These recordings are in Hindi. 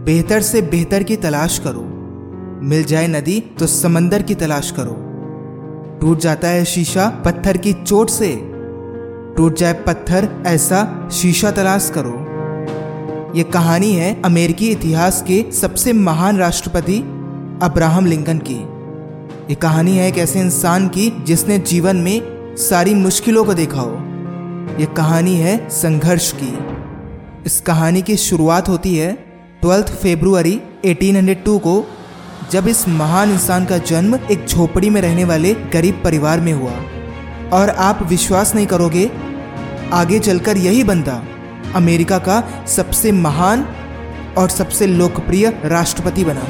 बेहतर से बेहतर की तलाश करो। मिल जाए नदी तो समंदर की तलाश करो। टूट जाता है शीशा पत्थर की चोट से। टूट जाए पत्थर, ऐसा शीशा तलाश करो। ये कहानी है अमेरिकी इतिहास के सबसे महान राष्ट्रपति अब्राहम लिंकन की। ये कहानी है एक ऐसे इंसान की जिसने जीवन में सारी मुश्किलों को देखा हो। ये कहानी है संघर्ष की। इस कहानी की शुरुआत होती है ट्वेल्थ फेब्रुवरी 1802 को, जब इस महान इंसान का जन्म एक झोपड़ी में रहने वाले गरीब परिवार में हुआ। और आप विश्वास नहीं करोगे, आगे चलकर यही बंदा अमेरिका का सबसे महान और सबसे लोकप्रिय राष्ट्रपति बना।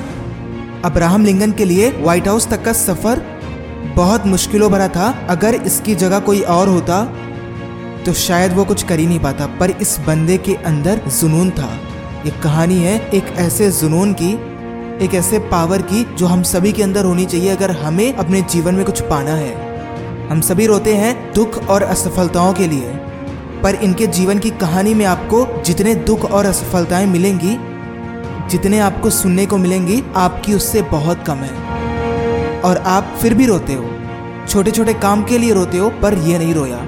अब्राहम लिंकन के लिए व्हाइट हाउस तक का सफ़र बहुत मुश्किलों भरा था। अगर इसकी जगह कोई और होता तो शायद वो कुछ कर ही नहीं पाता, पर इस बंदे के अंदर जुनून था। ये कहानी है एक ऐसे जुनून की, एक ऐसे पावर की जो हम सभी के अंदर होनी चाहिए अगर हमें अपने जीवन में कुछ पाना है। हम सभी रोते हैं दुख और असफलताओं के लिए, पर इनके जीवन की कहानी में आपको जितने दुख और असफलताएँ मिलेंगी, जितने आपको सुनने को मिलेंगी, आपकी उससे बहुत कम है। और आप फिर भी रोते हो छोटे छोटे काम के लिए रोते हो, पर यह नहीं रोया,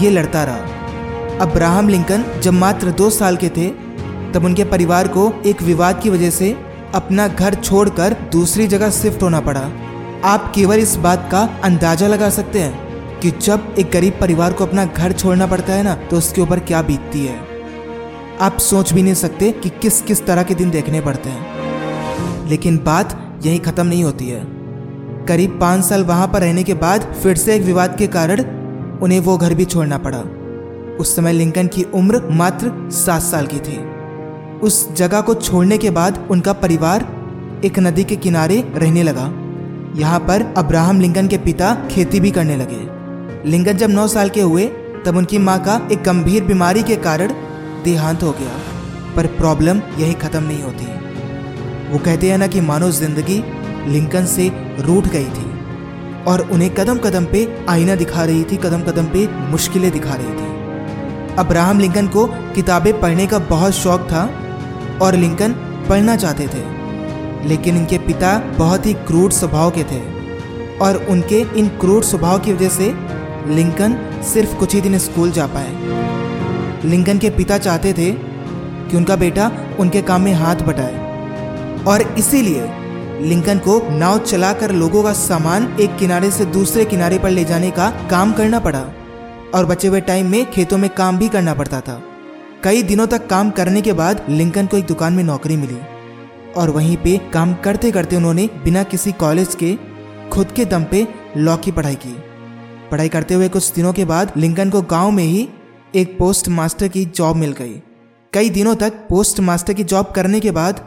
ये लड़ता रहा। अब्राहम लिंकन जब मात्र दो साल के थे तब उनके परिवार को एक विवाद की वजह से अपना घर छोड़कर दूसरी जगह शिफ्ट होना पड़ा। आप केवल इस बात का अंदाज़ा लगा सकते हैं कि जब एक गरीब परिवार को अपना घर छोड़ना पड़ता है ना तो उसके ऊपर क्या बीतती है। आप सोच भी नहीं सकते कि किस किस तरह के दिन देखने पड़ते हैं। लेकिन बात यही खत्म नहीं होती है। करीब पाँच साल वहाँ पर रहने के बाद फिर से एक विवाद के कारण उन्हें वो घर भी छोड़ना पड़ा। उस समय लिंकन की उम्र मात्र सात साल की थी। उस जगह को छोड़ने के बाद उनका परिवार एक नदी के किनारे रहने लगा। यहाँ पर अब्राहम लिंकन के पिता खेती भी करने लगे। लिंकन जब नौ साल के हुए, तब उनकी माँ का एक गंभीर बीमारी के कारण देहांत हो गया, पर प्रॉब्लम यही खत्म नहीं होती। वो कहते हैं ना कि मानो ज़िंदगी लिंकन से रूठ गई थी और उन्हें कदम कदम पे आईना दिखा रही थी कदम कदम पे मुश्किलें दिखा रही थी। अब्राहम लिंकन को किताबें पढ़ने का बहुत शौक था और लिंकन पढ़ना चाहते थे। लेकिन इनके पिता बहुत ही क्रूड स्वभाव के थे और उनके इन क्रूर स्वभाव की वजह से लिंकन सिर्फ़ कुछ ही दिन स्कूल जा पाए। लिंकन के पिता चाहते थे कि उनका बेटा उनके काम में हाथ बटाए और इसीलिए लिंकन को नाव चलाकर लोगों का सामान एक किनारे से दूसरे किनारे पर ले जाने का काम करना पड़ा और बचे हुए टाइम में खेतों में काम भी करना पड़ता था। कई दिनों तक काम करने के बाद लिंकन को एक दुकान में नौकरी मिली। और वहीं पे काम करते करते उन्होंने बिना किसी कॉलेज के खुद के दम पे लॉ की पढ़ाई की। पढ़ाई करते हुए कुछ दिनों के बाद लिंकन को गाँव में ही एक पोस्ट मास्टर की जॉब मिल गई। कई दिनों तक पोस्ट मास्टर की जॉब करने के बाद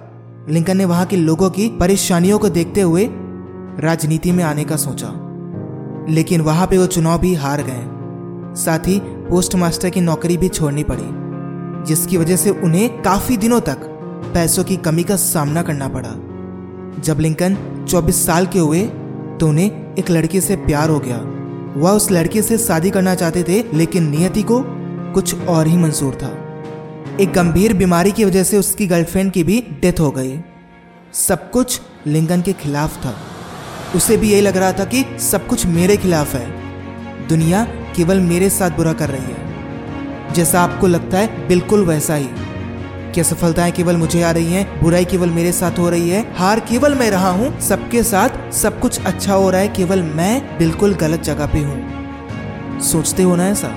लिंकन ने वहाँ के लोगों की परेशानियों को देखते हुए राजनीति में आने का सोचा। लेकिन वहाँ पे वो चुनाव भी हार गए। साथ ही पोस्ट मास्टर की नौकरी भी छोड़नी पड़ी। जिसकी वजह से उन्हें काफ़ी दिनों तक पैसों की कमी का सामना करना पड़ा। जब लिंकन 24 साल के हुए तो उन्हें एक लड़के से प्यार हो गया। वह उस लड़के से शादी करना चाहते थे, लेकिन नियति को कुछ और ही मंजूर था। एक गंभीर बीमारी की वजह से उसकी गर्लफ्रेंड की भी डेथ हो गई। सब कुछ लिंकन के खिलाफ था। उसे भी यही लग रहा था कि सब कुछ मेरे खिलाफ है। दुनिया केवल मेरे साथ बुरा कर रही है। जैसा आपको लगता है, बिल्कुल वैसा ही। क्या सफलताएँ केवल मुझे आ रही हैं? बुराई केवल मेरे साथ हो रही है? हार केवल मैं रहा हूँ, सबके साथ सब कुछ अच्छा हो रहा है, केवल मैं बिल्कुल गलत जगह पे हूँ। सोचते हो ना ऐसा?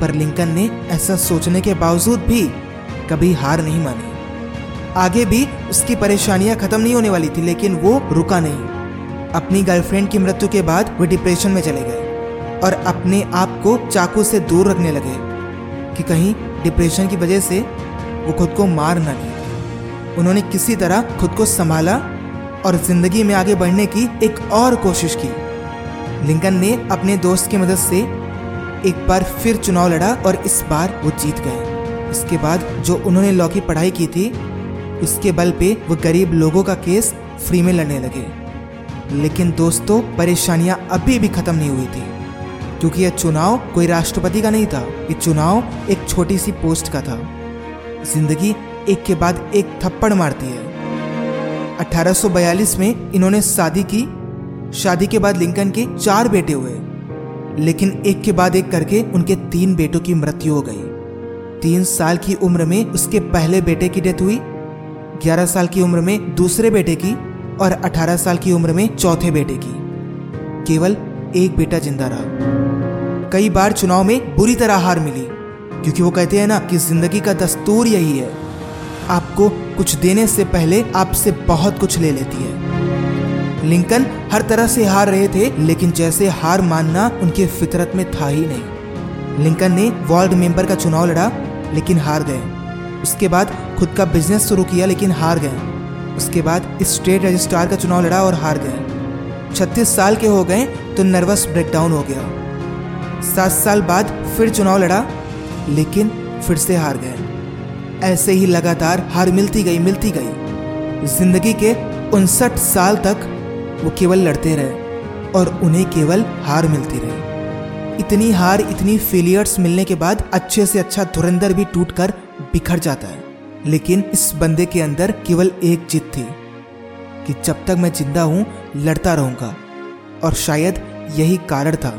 पर लिंकन ने ऐसा सोचने के बावजूद भी कभी हार नहीं मानी। आगे भी उसकी परेशानियाँ खत्म नहीं होने वाली थी, लेकिन वो रुका नहीं। अपनी गर्लफ्रेंड की मृत्यु के बाद वो डिप्रेशन में चले गए और अपने आप को चाकू से दूर रखने लगे। कि कहीं डिप्रेशन की वजह से वो खुद को मार न ली उन्होंने किसी तरह खुद को संभाला और ज़िंदगी में आगे बढ़ने की एक और कोशिश की। लिंकन ने अपने दोस्त की मदद से एक बार फिर चुनाव लड़ा और इस बार वो जीत गए। इसके बाद जो उन्होंने लॉ की पढ़ाई की थी, उसके बल पे वो गरीब लोगों का केस फ्री में लड़ने लगे। लेकिन दोस्तों, परेशानियाँ अभी भी खत्म नहीं हुई थी। क्योंकि यह चुनाव कोई राष्ट्रपति का नहीं था। ये चुनाव एक छोटी सी पोस्ट का था। ज़िंदगी एक के बाद एक थप्पड़ मारती है। 1842 में इन्होंने शादी की। शादी के बाद लिंकन के चार बेटे हुए। लेकिन एक के बाद एक करके उनके तीन बेटों की मृत्यु हो गई। तीन साल की उम्र में उसके पहले बेटे की डेथ हुई, ग्यारह साल की उम्र में दूसरे बेटे की और अठारह साल की उम्र में चौथे बेटे की। केवल एक बेटा ज़िंदा रहा। कई बार चुनाव में बुरी तरह हार मिली। क्योंकि वो कहते हैं ना कि ज़िंदगी का दस्तूर यही है। आपको कुछ देने से पहले आपसे बहुत कुछ ले लेती है। लिंकन हर तरह से हार रहे थे, लेकिन जैसे हार मानना उनके फितरत में था ही नहीं। लिंकन ने वार्ड मेंबर का चुनाव लड़ा, लेकिन हार गए। उसके बाद खुद का बिज़नेस शुरू किया, लेकिन हार गए। उसके बाद स्टेट रजिस्ट्रार का चुनाव लड़ा और हार गए। छत्तीस साल के हो गए तो नर्वस ब्रेकडाउन हो गया। सात साल बाद फिर चुनाव लड़ा, लेकिन फिर से हार गए। ऐसे ही लगातार हार मिलती गई मिलती गई। ज़िंदगी के उनसठ साल तक वो केवल लड़ते रहे और उन्हें केवल हार मिलती रही। इतनी हार, इतनी फेलियर्स मिलने के बाद अच्छे से अच्छा धुरंधर भी टूटकर बिखर जाता है। लेकिन इस बंदे के अंदर केवल एक जिद थी कि जब तक मैं ज़िंदा हूँ, लड़ता रहूँगा। और शायद यही कारण था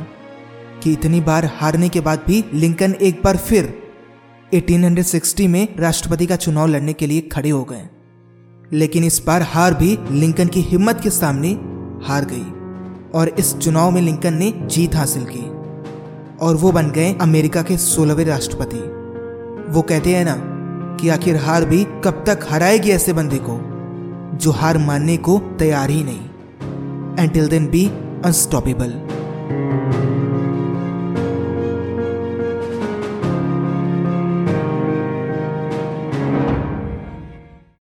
कि इतनी बार हारने के बाद भी लिंकन एक बार फिर 1860 में राष्ट्रपति का चुनाव लड़ने के लिए खड़े हो गए। लेकिन इस बार हार भी लिंकन की हिम्मत के सामने हार गई और इस चुनाव में लिंकन ने जीत हासिल की और वो बन गए अमेरिका के सोलहवें राष्ट्रपति। वो कहते हैं ना कि आखिर हार भी कब तक हराएगी ऐसे बंदे को जो हार मानने को तैयार ही नहीं। Until then be unstoppable